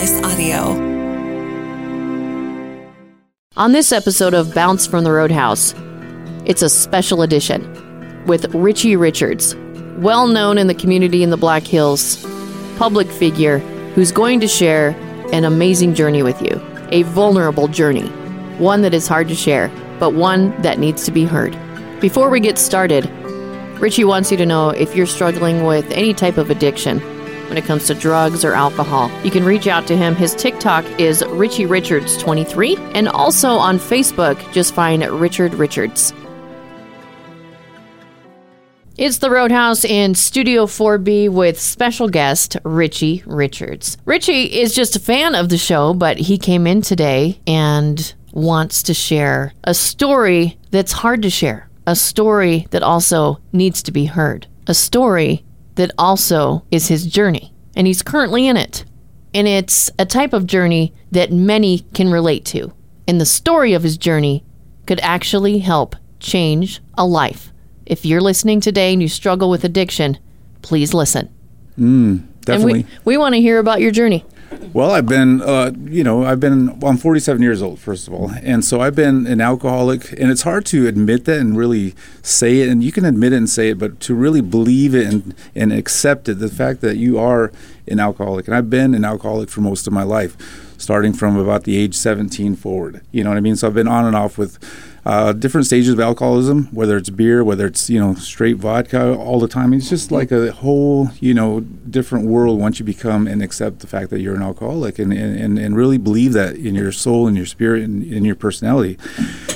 Slice Audio. On this episode of Bounce from the Roadhouse, it's a special edition with Richie Richards, well known in the community in the Black Hills, public figure who's going to share an amazing journey with you, a vulnerable journey, one that is hard to share, but one that needs to be heard. Before we get started, Richie wants you to know if you're struggling with any type of addiction when it comes to drugs or alcohol, you can reach out to him. His TikTok is Richie Richards 23, and also on Facebook, just find Richard Richards. It's the Roadhouse in Studio 4B with special guest Richie Richards. Richie is just a fan of the show, but he came in today and wants to share a story that's hard to share, a story that also needs to be heard, a story that also is his journey, and he's currently in it. And it's a type of journey that many can relate to. And the story of his journey could actually help change a life. If you're listening today and you struggle with addiction, please listen. Mm, definitely. And we, we want to hear about your journey. Well, I've been, uh, you know, I've been, well, I'm 47 years old, first of all. And so I've been an alcoholic, and it's hard to admit that and really say it. And you can admit it and say it, but to really believe it and, and accept it, the fact that you are an alcoholic. And I've been an alcoholic for most of my life, starting from about the age 17 forward. You know what I mean? So I've been on and off with uh, different stages of alcoholism, whether it's beer, whether it's you know straight vodka, all the time. It's just like a whole you know different world once you become and accept the fact that you're an alcoholic and and, and really believe that in your soul and your spirit and in your personality.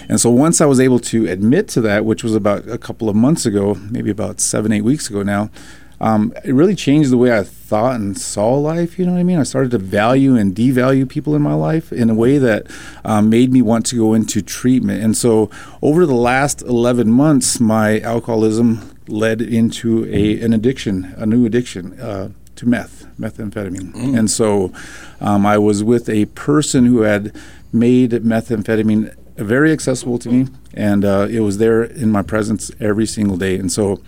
And so once I was able to admit to that, which was about a couple of months ago, maybe about seven eight weeks ago now um, it really changed the way I thought and saw life. You know what I mean? I started to value and devalue people in my life in a way that um, made me want to go into treatment. And so, over the last 11 months, my alcoholism led into a an addiction, a new addiction. Uh, to meth, methamphetamine. Mm. And so um, I was with a person who had made methamphetamine very accessible to me, and uh, it was there in my presence every single day. And so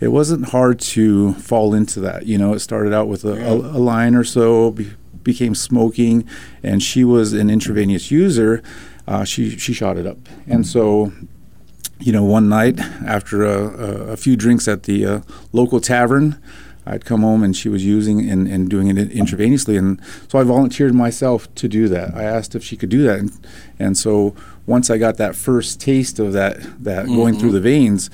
it wasn't hard to fall into that. You know, it started out with a, a, a line or so, be, became smoking, and she was an intravenous user. Uh, she she shot it up, and so you know, one night after a, a, a few drinks at the uh, local tavern, I'd come home and she was using and, and doing it intravenously. And so I volunteered myself to do that. I asked if she could do that. And, and so once I got that first taste of that, that mm-hmm. going through the veins,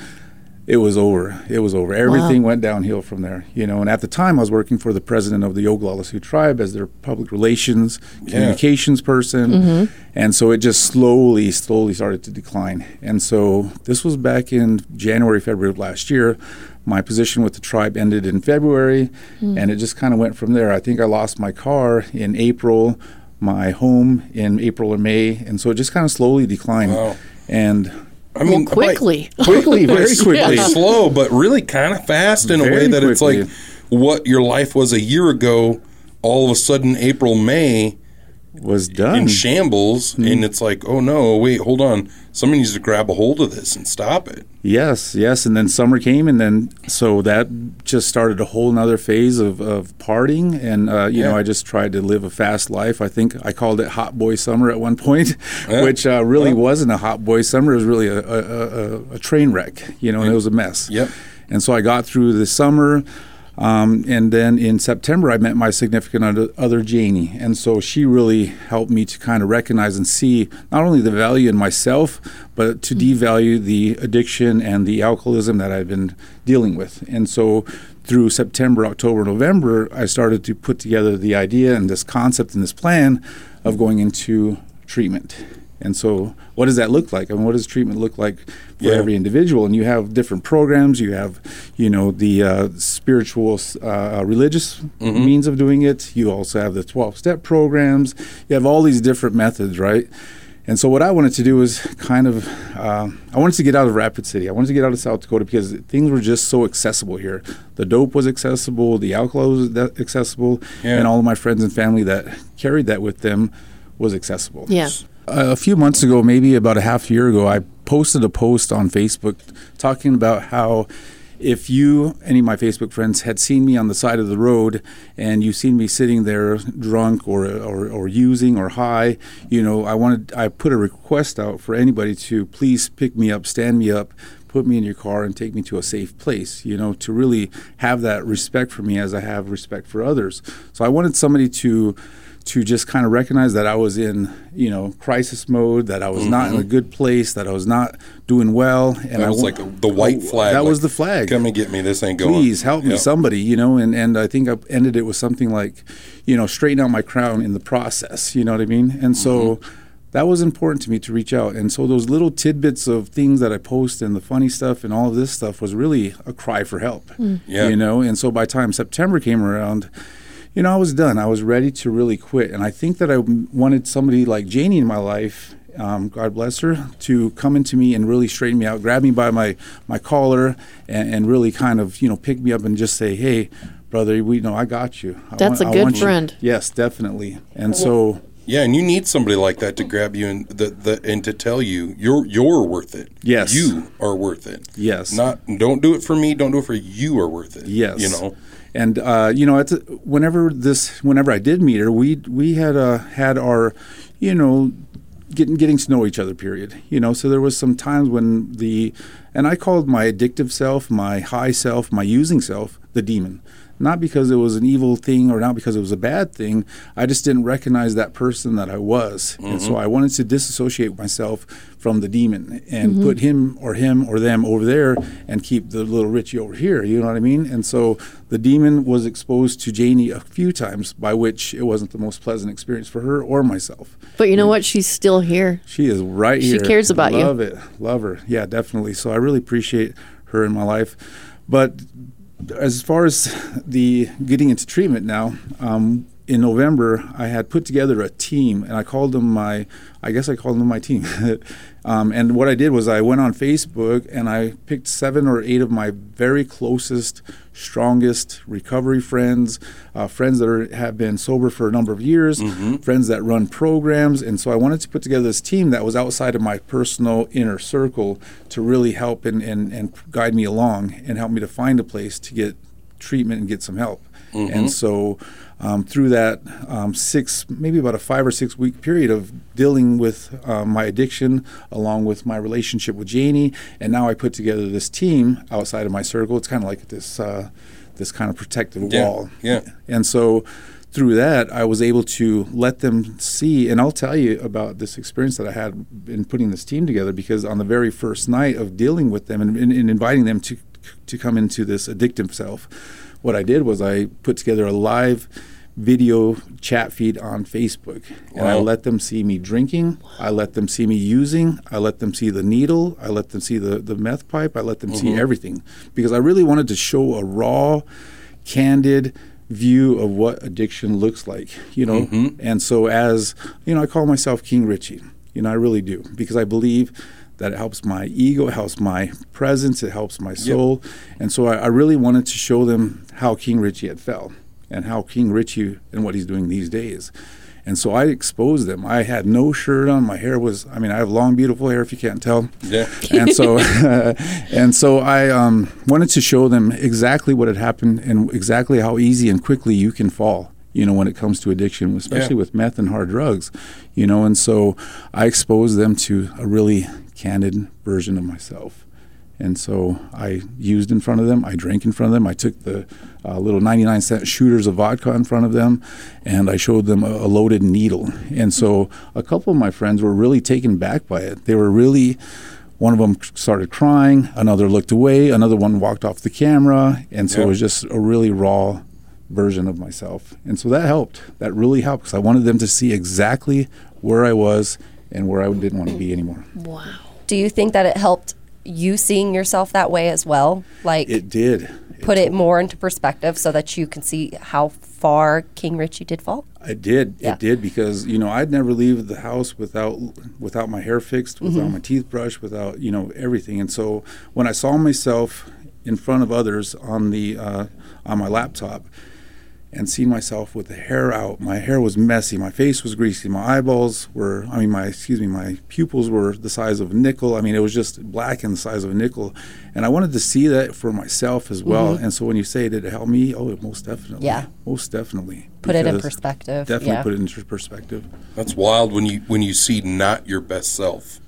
it was over. It was over. Everything wow. went downhill from there, you know. And at the time, I was working for the president of the Oglala Sioux tribe as their public relations, communications yeah. person, mm-hmm. and so it just slowly, slowly started to decline. And so this was back in January, February of last year. My position with the tribe ended in February, mm. and it just kind of went from there. I think I lost my car in April, my home in April or May, and so it just kind of slowly declined. Wow. And I mean, well, quickly, quickly, very quickly, yeah. slow, but really kind of fast in very a way that quickly. it's like what your life was a year ago. All of a sudden, April, May, was done in shambles, mm. and it's like, oh no, wait, hold on, somebody needs to grab a hold of this and stop it. Yes, yes, and then summer came, and then so that just started a whole another phase of, of partying, and uh, you yeah. know, I just tried to live a fast life. I think I called it hot boy summer at one point, yeah. which uh, really yeah. wasn't a hot boy summer. It was really a, a, a, a train wreck, you know, and it was a mess. Yep. And so I got through the summer. Um, and then in September, I met my significant other, Janie. And so she really helped me to kind of recognize and see not only the value in myself, but to mm-hmm. devalue the addiction and the alcoholism that I've been dealing with. And so through September, October, November, I started to put together the idea and this concept and this plan of going into treatment. And so, what does that look like? I mean, what does treatment look like for yeah. every individual? And you have different programs. You have, you know, the uh, spiritual, uh, religious mm-hmm. means of doing it. You also have the twelve-step programs. You have all these different methods, right? And so, what I wanted to do was kind of, uh, I wanted to get out of Rapid City. I wanted to get out of South Dakota because things were just so accessible here. The dope was accessible, the alcohol was accessible, yeah. and all of my friends and family that carried that with them was accessible. Yeah Uh, a few months ago, maybe about a half year ago, I posted a post on Facebook talking about how if you, any of my Facebook friends, had seen me on the side of the road and you've seen me sitting there drunk or, or, or using or high, you know, I wanted, I put a request out for anybody to please pick me up, stand me up, put me in your car and take me to a safe place, you know, to really have that respect for me as I have respect for others. So I wanted somebody to to just kind of recognize that I was in, you know, crisis mode, that I was mm-hmm. not in a mm-hmm. good place, that I was not doing well, and that was I, like the white oh, flag. That like, was the flag. Come and get me. This ain't going. Please help me, somebody. You know, and and I think I ended it with something like, you know, straighten out my crown in the process. You know what I mean? And so. Mm-hmm. That was important to me to reach out, and so those little tidbits of things that I post and the funny stuff and all of this stuff was really a cry for help. Mm. Yeah, you know. And so by time September came around, you know, I was done. I was ready to really quit. And I think that I wanted somebody like Janie in my life, um, God bless her, to come into me and really straighten me out, grab me by my, my collar, and, and really kind of, you know, pick me up and just say, hey, brother, we know I got you. That's want, a good friend. You. Yes, definitely. And so. Yeah, and you need somebody like that to grab you and the, the and to tell you you're you're worth it. Yes, you are worth it. Yes, not don't do it for me. Don't do it for you. Are worth it. Yes, you know. And uh, you know, whenever this, whenever I did meet her, we we had uh, had our, you know, getting getting to know each other. Period. You know, so there was some times when the, and I called my addictive self, my high self, my using self, the demon not because it was an evil thing or not because it was a bad thing. I just didn't recognize that person that I was. Mm-hmm. And so mm-hmm. I wanted to disassociate myself from the demon and mm-hmm. put him or him or them over there and keep the little Richie over here. You know what I mean? And so the demon was exposed to Janie a few times, by which it wasn't the most pleasant experience for her or myself. But you know what? She's still here. She is right she here. She cares about Love you. Love it. Love her. Yeah, definitely. So I really appreciate her in my life. But as far as the getting into treatment now, um, in November, I had put together a team, and I called them my, I guess I called them my team. um, and what I did was I went on Facebook and I picked seven or eight of my very closest, strongest recovery friends, uh, friends that are, have been sober for a number of years, mm-hmm. friends that run programs. And so I wanted to put together this team that was outside of my personal inner circle to really help and, and, and guide me along and help me to find a place to get treatment and get some help. Mm-hmm. And so um, through that um, six, maybe about a five or six week period of dealing with uh, my addiction, along with my relationship with Janie, and now I put together this team outside of my circle. It's kind of like this uh, this kind of protective yeah, wall. Yeah. And so through that, I was able to let them see, and I'll tell you about this experience that I had in putting this team together. Because on the very first night of dealing with them and, and, and inviting them to to come into this addictive self what I did was I put together a live video chat feed on Facebook. And wow. I let them see me drinking. I let them see me using. I let them see the needle. I let them see the, the meth pipe. I let them mm-hmm. see everything. Because I really wanted to show a raw, candid view of what addiction looks like, you know? Mm-hmm. And so as, you know, I call myself King Richie. You know, I really do. Because I believe that it helps my ego, it helps my presence, it helps my soul. Yep. And so I, I, really wanted to show them how King Richie had fell and how King Richie and what he's doing these days. And so I exposed them. I had no shirt on. My hair was, I mean, I have long, beautiful hair if you can't tell. Yeah. and so, and so I um, wanted to show them exactly what had happened and exactly how easy and quickly you can fall you know, when it comes to addiction, especially yeah. with meth and hard drugs, you know. And so I exposed them to a really candid version of myself. And so I used in front of them, I drank in front of them, I took the uh, little 99 cent shooters of vodka in front of them, and I showed them a, a loaded needle. And so a couple of my friends were really taken back by it. They were really, one of them started crying, another looked away, another one walked off the camera. And so it was just a really raw version of myself. And so that helped. That really helped because I wanted them to see exactly where I was and where I didn't want to be anymore. Wow. Do you think that it helped you seeing yourself that way as well? Like it did. Put it, it more into perspective so that you can see how far King Richie did fall. I did. Yeah. It did because you know I'd never leave the house without without my hair fixed, without mm-hmm. my teeth brushed, without you know everything. And so when I saw myself in front of others on the uh, on my laptop, and seeing myself with the hair out. My hair was messy. My face was greasy. My eyeballs were, I mean, my, excuse me, my pupils were the size of a nickel. I mean, it was just black and the size of a nickel. And I wanted to see that for myself as well. Mm-hmm. And so when you say, did it help me? Oh, it most definitely. Yeah. Most definitely. Put it in perspective. Definitely yeah. put it into perspective. That's wild when you when you see not your best self.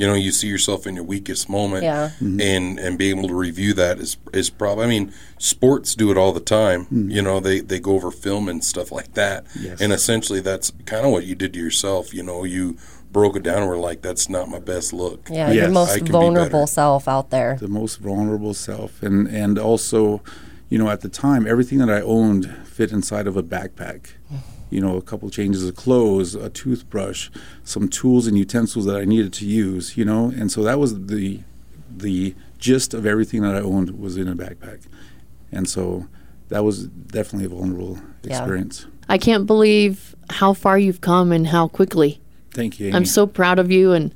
You know, you see yourself in your weakest moment, Yeah. Mm-hmm. and and being able to review that is is probably. I mean, sports do it all the time. Mm-hmm. You know, they they go over film and stuff like that, Yes. and essentially that's kind of what you did to yourself. You know, you broke it down and were like, "That's not my best look." Yeah, Yes. your I most can be vulnerable self out there. the most vulnerable self and and also you know at the time everything that i owned fit inside of a backpack mm-hmm. You know a couple changes of clothes a toothbrush some tools and utensils that i needed to use you know and so that was the the gist of everything that i owned was in a backpack and so that was definitely a vulnerable Yeah. experience I can't believe how far you've come and how quickly. thank you Amy. I'm so proud of you, and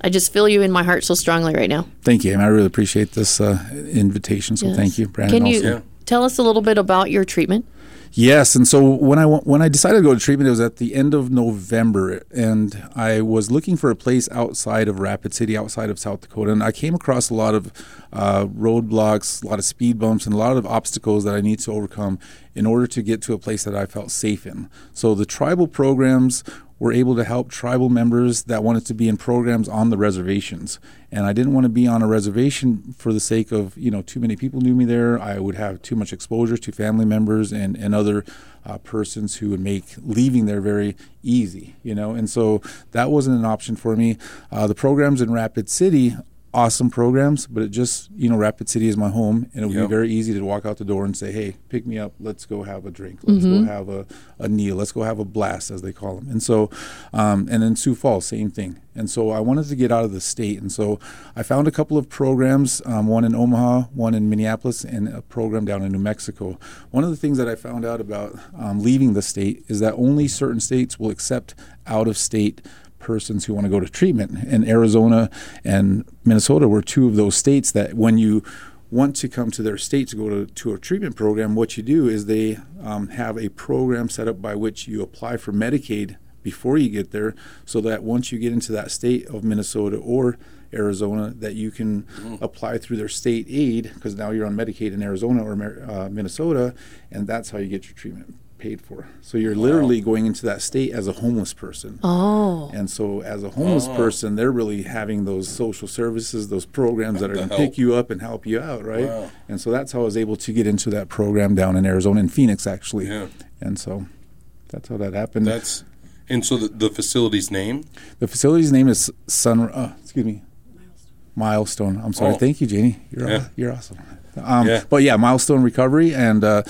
I just feel you in my heart so strongly right now. thank you Amy. i really appreciate this uh, invitation so Yes. thank you brandon Can you also. Yeah. tell us a little bit about your treatment? Yes, and so when I when I decided to go to treatment, it was at the end of November, and I was looking for a place outside of Rapid City, outside of South Dakota, and I came across a lot of uh, roadblocks, a lot of speed bumps, and a lot of obstacles that I need to overcome in order to get to a place that I felt safe in. So the tribal programs were able to help tribal members that wanted to be in programs on the reservations. And I didn't want to be on a reservation for the sake of, you know, too many people knew me there. I would have too much exposure to family members and, and other uh, persons who would make leaving there very easy, you know. And so that wasn't an option for me. Uh, the programs in Rapid City, awesome programs, but it just, you know, Rapid City is my home, and it would Yep. be very easy to walk out the door and say, hey, pick me up, let's go have a drink, let's go have a, a meal, let's go have a blast, as they call them. And so, um, and then Sioux Falls, same thing. And so I wanted to get out of the state. And so I found a couple of programs, um, one in Omaha, one in Minneapolis, and a program down in New Mexico. One of the things that I found out about um, leaving the state is that only certain states will accept out of state persons who want to go to treatment. And Arizona and Minnesota were two of those states that when you want to come to their state to go to, to a treatment program, what you do is they um, have a program set up by which you apply for Medicaid before you get there so that once you get into that state of Minnesota or Arizona that you can apply through their state aid because now you're on Medicaid in Arizona or uh, Minnesota and that's how you get your treatment paid for. So you're literally going into that state as a homeless person. Oh, And so, as a homeless person, they're really having those social services, those programs that are going to pick you up and help you out, right? Wow. And so that's how I was able to get into that program down in Arizona, in Phoenix, actually. Yeah. And so that's how that happened. That's and so the, the facility's name. the facility's name is Sun. Uh, excuse me, Milestone. Milestone. I'm sorry. Oh. Thank you, Janie. You're Yeah. you're awesome. Um, Yeah. But yeah, Milestone Recovery, and uh,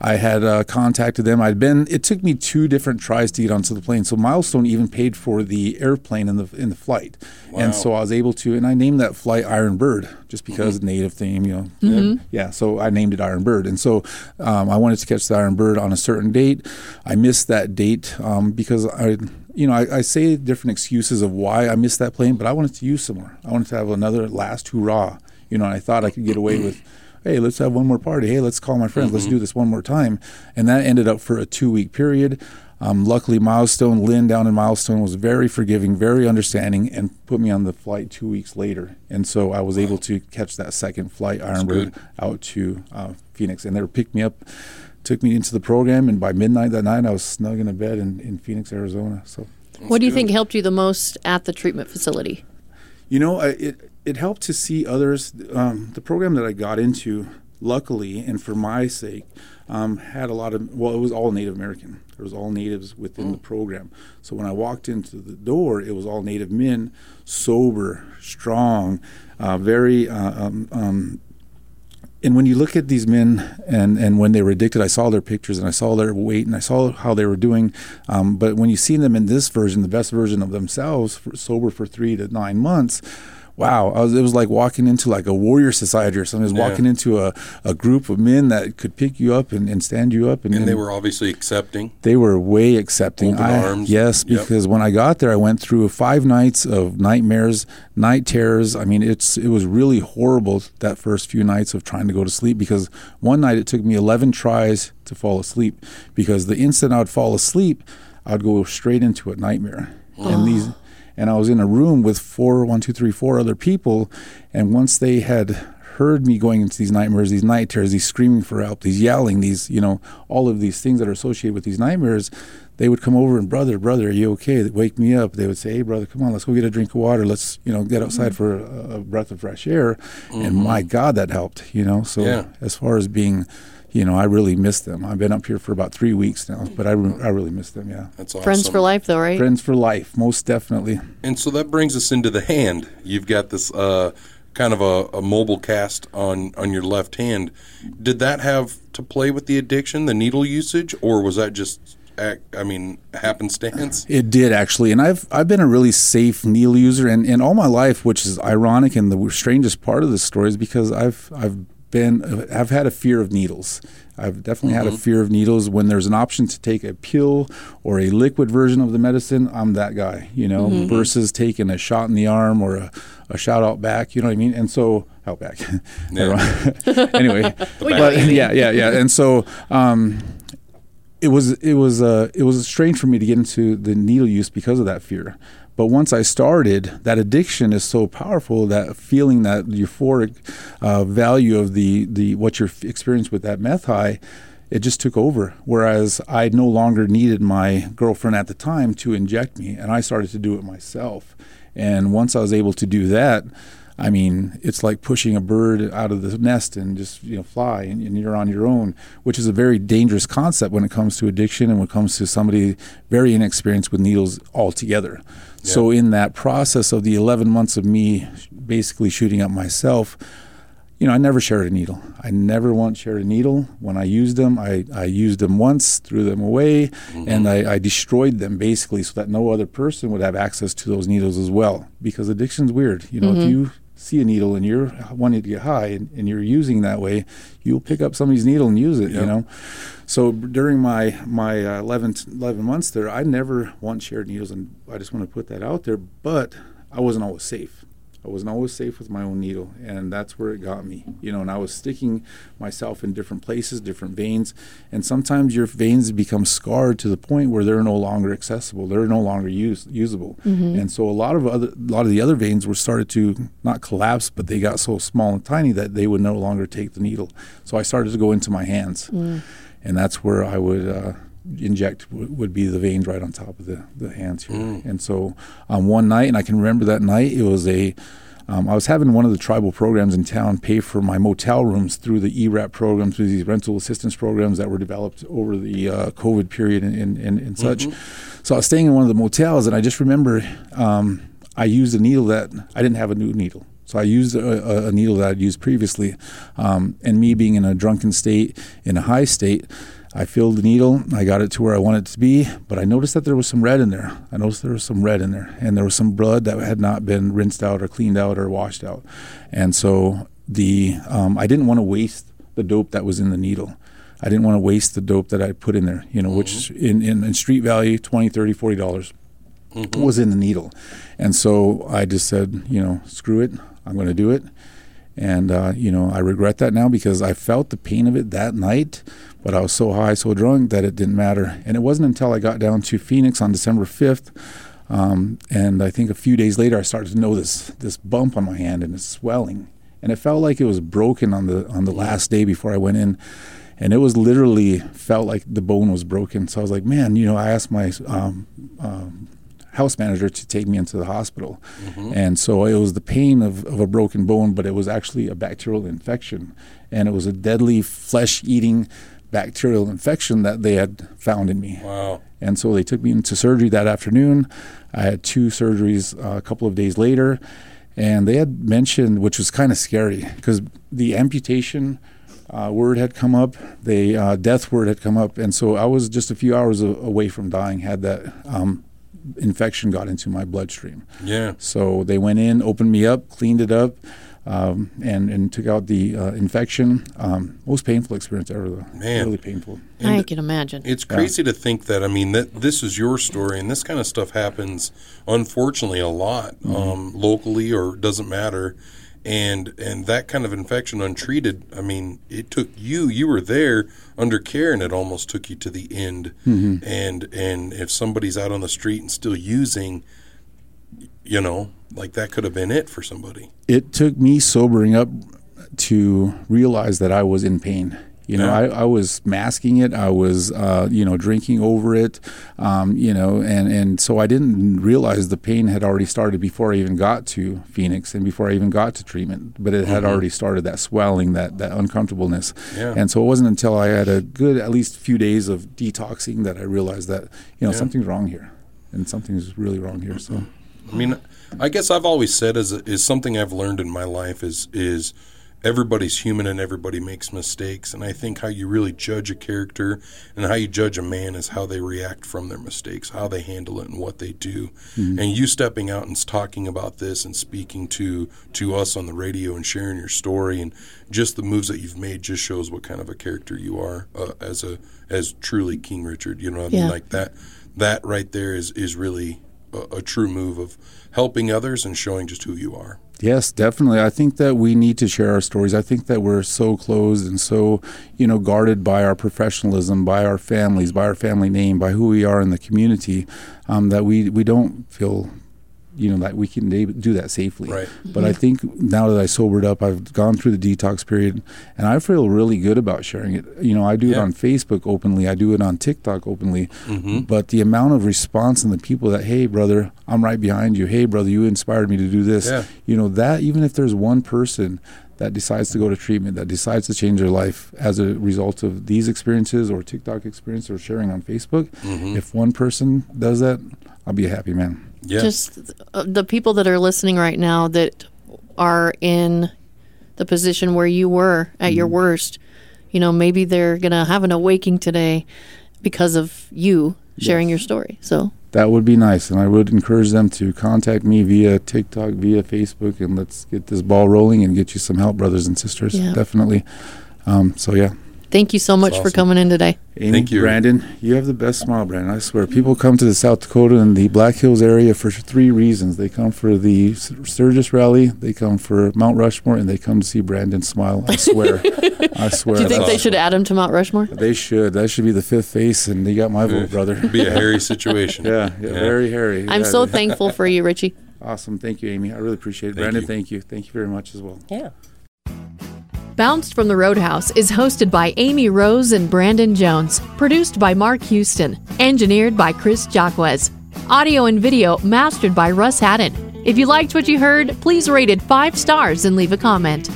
I had uh, contacted them. I'd been. It took me two different tries to get onto the plane. So Milestone even paid for the airplane in the in the flight, Wow. and so I was able to. And I named that flight Iron Bird just because native theme, you know. Yeah. So I named it Iron Bird, and so um, I wanted to catch the Iron Bird on a certain date. I missed that date um, because I you know, I, I say different excuses of why I missed that plane, but I wanted to use some more. I wanted to have another last hurrah. You know, and I thought I could get away with, hey, let's have one more party. Hey, let's call my friends. Let's do this one more time. And that ended up for a two week period. Um, luckily, Milestone, Lynn down in Milestone was very forgiving, very understanding, and put me on the flight two weeks later. And so I was able to catch that second flight, Ironbird, out to uh, Phoenix. And they picked me up, took me into the program, and by midnight that night, I was snug in a bed in, in Phoenix, Arizona. So what do you think helped you the most at the treatment facility? You know, I- it it helped to see others. Um, the program that I got into, luckily and for my sake, um, had a lot of. Well, it was all Native American. There was all natives within the program. So when I walked into the door, it was all Native men, sober, strong, uh, very. Uh, um, um, and when you look at these men and, and when they were addicted, I saw their pictures and I saw their weight and I saw how they were doing. Um, but when you see them in this version, the best version of themselves, for, sober for three to nine months, wow, was, it was like walking into like a warrior society or something. It was Yeah. walking into a, a group of men that could pick you up and, and stand you up. And, And they were obviously accepting. they were way accepting. Open I- arms. Yes, Yep. because when I got there, I went through five nights of nightmares, night terrors. I mean, it's it was really horrible that first few nights of trying to go to sleep because one night it took me 11 tries to fall asleep because the instant I'd fall asleep, I'd go straight into a nightmare. And oh. these and I was in a room with four, one, two, three, four other people, and once they had heard me going into these nightmares, these night terrors, these screaming for help, these yelling, these, you know, all of these things that are associated with these nightmares, they would come over and, brother, brother, are you okay? They'd wake me up. They would say, hey, brother, come on, let's go get a drink of water. Let's, you know, get outside mm-hmm. for a, a breath of fresh air. And mm-hmm. my God, that helped, you know? So Yeah. as far as being, you know, I really miss them. I've been up here for about three weeks now, but I, re- I really miss them, yeah. That's awesome. Friends for life, though, right? Friends for life, most definitely. And so that brings us into the hand. You've got this uh, kind of a, a mobile cast on, on your left hand. Did that have to play with the addiction, the needle usage, or was that just, ac- I mean, happenstance? It did actually, and I've I've been a really safe needle user, and, and all my life, which is ironic, and the strangest part of this story is because I've I've been I've had a fear of needles. I've definitely had a fear of needles. When there's an option to take a pill or a liquid version of the medicine, I'm that guy, you know, versus taking a shot in the arm or a, a shot out back, you know what I mean? And so out back. anyway, but, yeah, yeah, yeah. And so um, it was it was uh, it was strange for me to get into the needle use because of that fear. But once I started, that addiction is so powerful that feeling that euphoric uh, value of the the what you're experienced with that meth high, it just took over. Whereas I no longer needed my girlfriend at the time to inject me, and I started to do it myself. And once I was able to do that, I mean, it's like pushing a bird out of the nest and just you know fly, and, and you're on your own, which is a very dangerous concept when it comes to addiction and when it comes to somebody very inexperienced with needles altogether. So in that process of the 11 months of me basically shooting up myself, you know, I never shared a needle. I never once shared a needle. When I used them, I, I used them once, threw them away, mm-hmm. and I, I destroyed them basically so that no other person would have access to those needles as well. Because addiction's weird. You know, if mm-hmm. you see a needle and you're wanting to get high and, and you're using that way, you'll pick up somebody's needle and use it, Yeah. you know. So during my my uh, 11, 11 months there, I never once shared needles, and I just want to put that out there. But I wasn't always safe. I wasn't always safe with my own needle, and that's where it got me. You know, and I was sticking myself in different places, different veins, and sometimes your veins become scarred to the point where they're no longer accessible. They're no longer use, usable, and so a lot of other, a lot of the other veins were started to not collapse, but they got so small and tiny that they would no longer take the needle. So I started to go into my hands, and that's where I would. Uh, inject w- would be the veins right on top of the, the hands here. And so um, one night, and I can remember that night, it was a, um, I was having one of the tribal programs in town pay for my motel rooms through the ERAP program, through these rental assistance programs that were developed over the uh, COVID period and, and, and, and such. So I was staying in one of the motels, and I just remember um, I used a needle that I didn't have a new needle. So I used a, a- a needle that I'd used previously, um, and me being in a drunken state, in a high state, I filled the needle. I got it to where I wanted it to be, but I noticed that there was some red in there. I noticed there was some red in there, and there was some blood that had not been rinsed out or cleaned out or washed out. And so the um, I didn't want to waste the dope that was in the needle. I didn't want to waste the dope that I put in there, you know, which in, in, in street value, 20 30 40 dollars was in the needle. And so I just said, you know, screw it. I'm going to do it. And, uh, you know, I regret that now because I felt the pain of it that night, but I was so high, so drunk that it didn't matter. And it wasn't until I got down to Phoenix on December 5th. Um, and I think a few days later, I started to know this this bump on my hand and it's swelling, and it felt like it was broken on the on the last day before I went in, and it was literally felt like the bone was broken. So I was like, man, you know, I asked my um, um, house manager to take me into the hospital. And so it was the pain of, of a broken bone, but it was actually a bacterial infection. And it was a deadly flesh eating bacterial infection that they had found in me. Wow. And so they took me into surgery that afternoon. I had two surgeries uh, a couple of days later. And they had mentioned, which was kind of scary, because the amputation uh, word had come up, the uh, death word had come up. And so I was just a few hours away from dying, had that um, infection got into my bloodstream. Yeah. So they went in, opened me up, cleaned it up, um, and and took out the uh, infection. Um, most painful experience ever, though. Man. Really painful. I can imagine. It's crazy to think that. I mean, that this is your story, and this kind of stuff happens, unfortunately, a lot um, locally, or doesn't matter. And and that kind of infection untreated. I mean, it took you. You were there under care, and it almost took you to the end. Mm-hmm. And and if somebody's out on the street and still using, you know, like that could have been it for somebody. it took me sobering up to realize that I was in pain. You know, Yeah. I, I was masking it. I was, uh, you know, drinking over it. Um, you know, and and so I didn't realize the pain had already started before I even got to Phoenix and before I even got to treatment. But it had already started that swelling, that that uncomfortableness. Yeah. And so it wasn't until I had a good at least few days of detoxing that I realized that you know Yeah. something's wrong here, and something's really wrong here. So. I mean, I guess I've always said is is something I've learned in my life is is everybody's human and everybody makes mistakes, and I think how you really judge a character and how you judge a man is how they react from their mistakes, how they handle it, and what they do. And you stepping out and talking about this and speaking to to us on the radio and sharing your story and just the moves that you've made just shows what kind of a character you are uh, as a as truly King Richard. You know what I Yeah. mean? Like that that right there is is really a, a true move of helping others and showing just who you are. Yes, definitely. I think that we need to share our stories. I think that we're so closed and so, you know, guarded by our professionalism, by our families, by our family name, by who we are in the community, um, that we we don't feel, you know, that we can da- do that safely. Right. But I think now that I sobered up, I've gone through the detox period, and I feel really good about sharing it. You know, I do it on Facebook openly, I do it on TikTok openly, Mm-hmm. but the amount of response and the people that, hey, brother, I'm right behind you. Hey, brother, you inspired me to do this. Yeah. You know, that even if there's one person that decides to go to treatment, that decides to change their life as a result of these experiences or TikTok experience or sharing on Facebook, Mm-hmm. if one person does that, I'll be a happy man. Yeah. Just uh, the people that are listening right now that are in the position where you were at your worst, you know, maybe they're going to have an awakening today because of you sharing your story. So, That would be nice, and I would encourage them to contact me via TikTok, via Facebook, and let's get this ball rolling and get you some help, brothers and sisters. Yeah. Definitely. Um, so yeah, thank you so much for coming in today. Amy, Thank you. Brandon. You have the best smile, Brandon. I swear. People come to the South Dakota and the Black Hills area for three reasons. They come for the Sturgis rally, they come for Mount Rushmore, and they come to see Brandon smile. I swear. I swear. Do you think they should add him to Mount Rushmore? They should. That should be the fifth face, and they got my vote, brother. It'd be a hairy situation. Yeah, yeah, very hairy. I'm Yeah, so thankful for you, Richie. Awesome. Thank you, Amy. I really appreciate it. Thank Brandon, you. thank you. Thank you very much as well. Yeah. Bounced from the Roadhouse is hosted by Amy Rose and Brandon Jones, produced by Mark Houston, engineered by Chris Jacquez. Audio and video mastered by Russ Haddon. If you liked what you heard, please rate it five stars and leave a comment.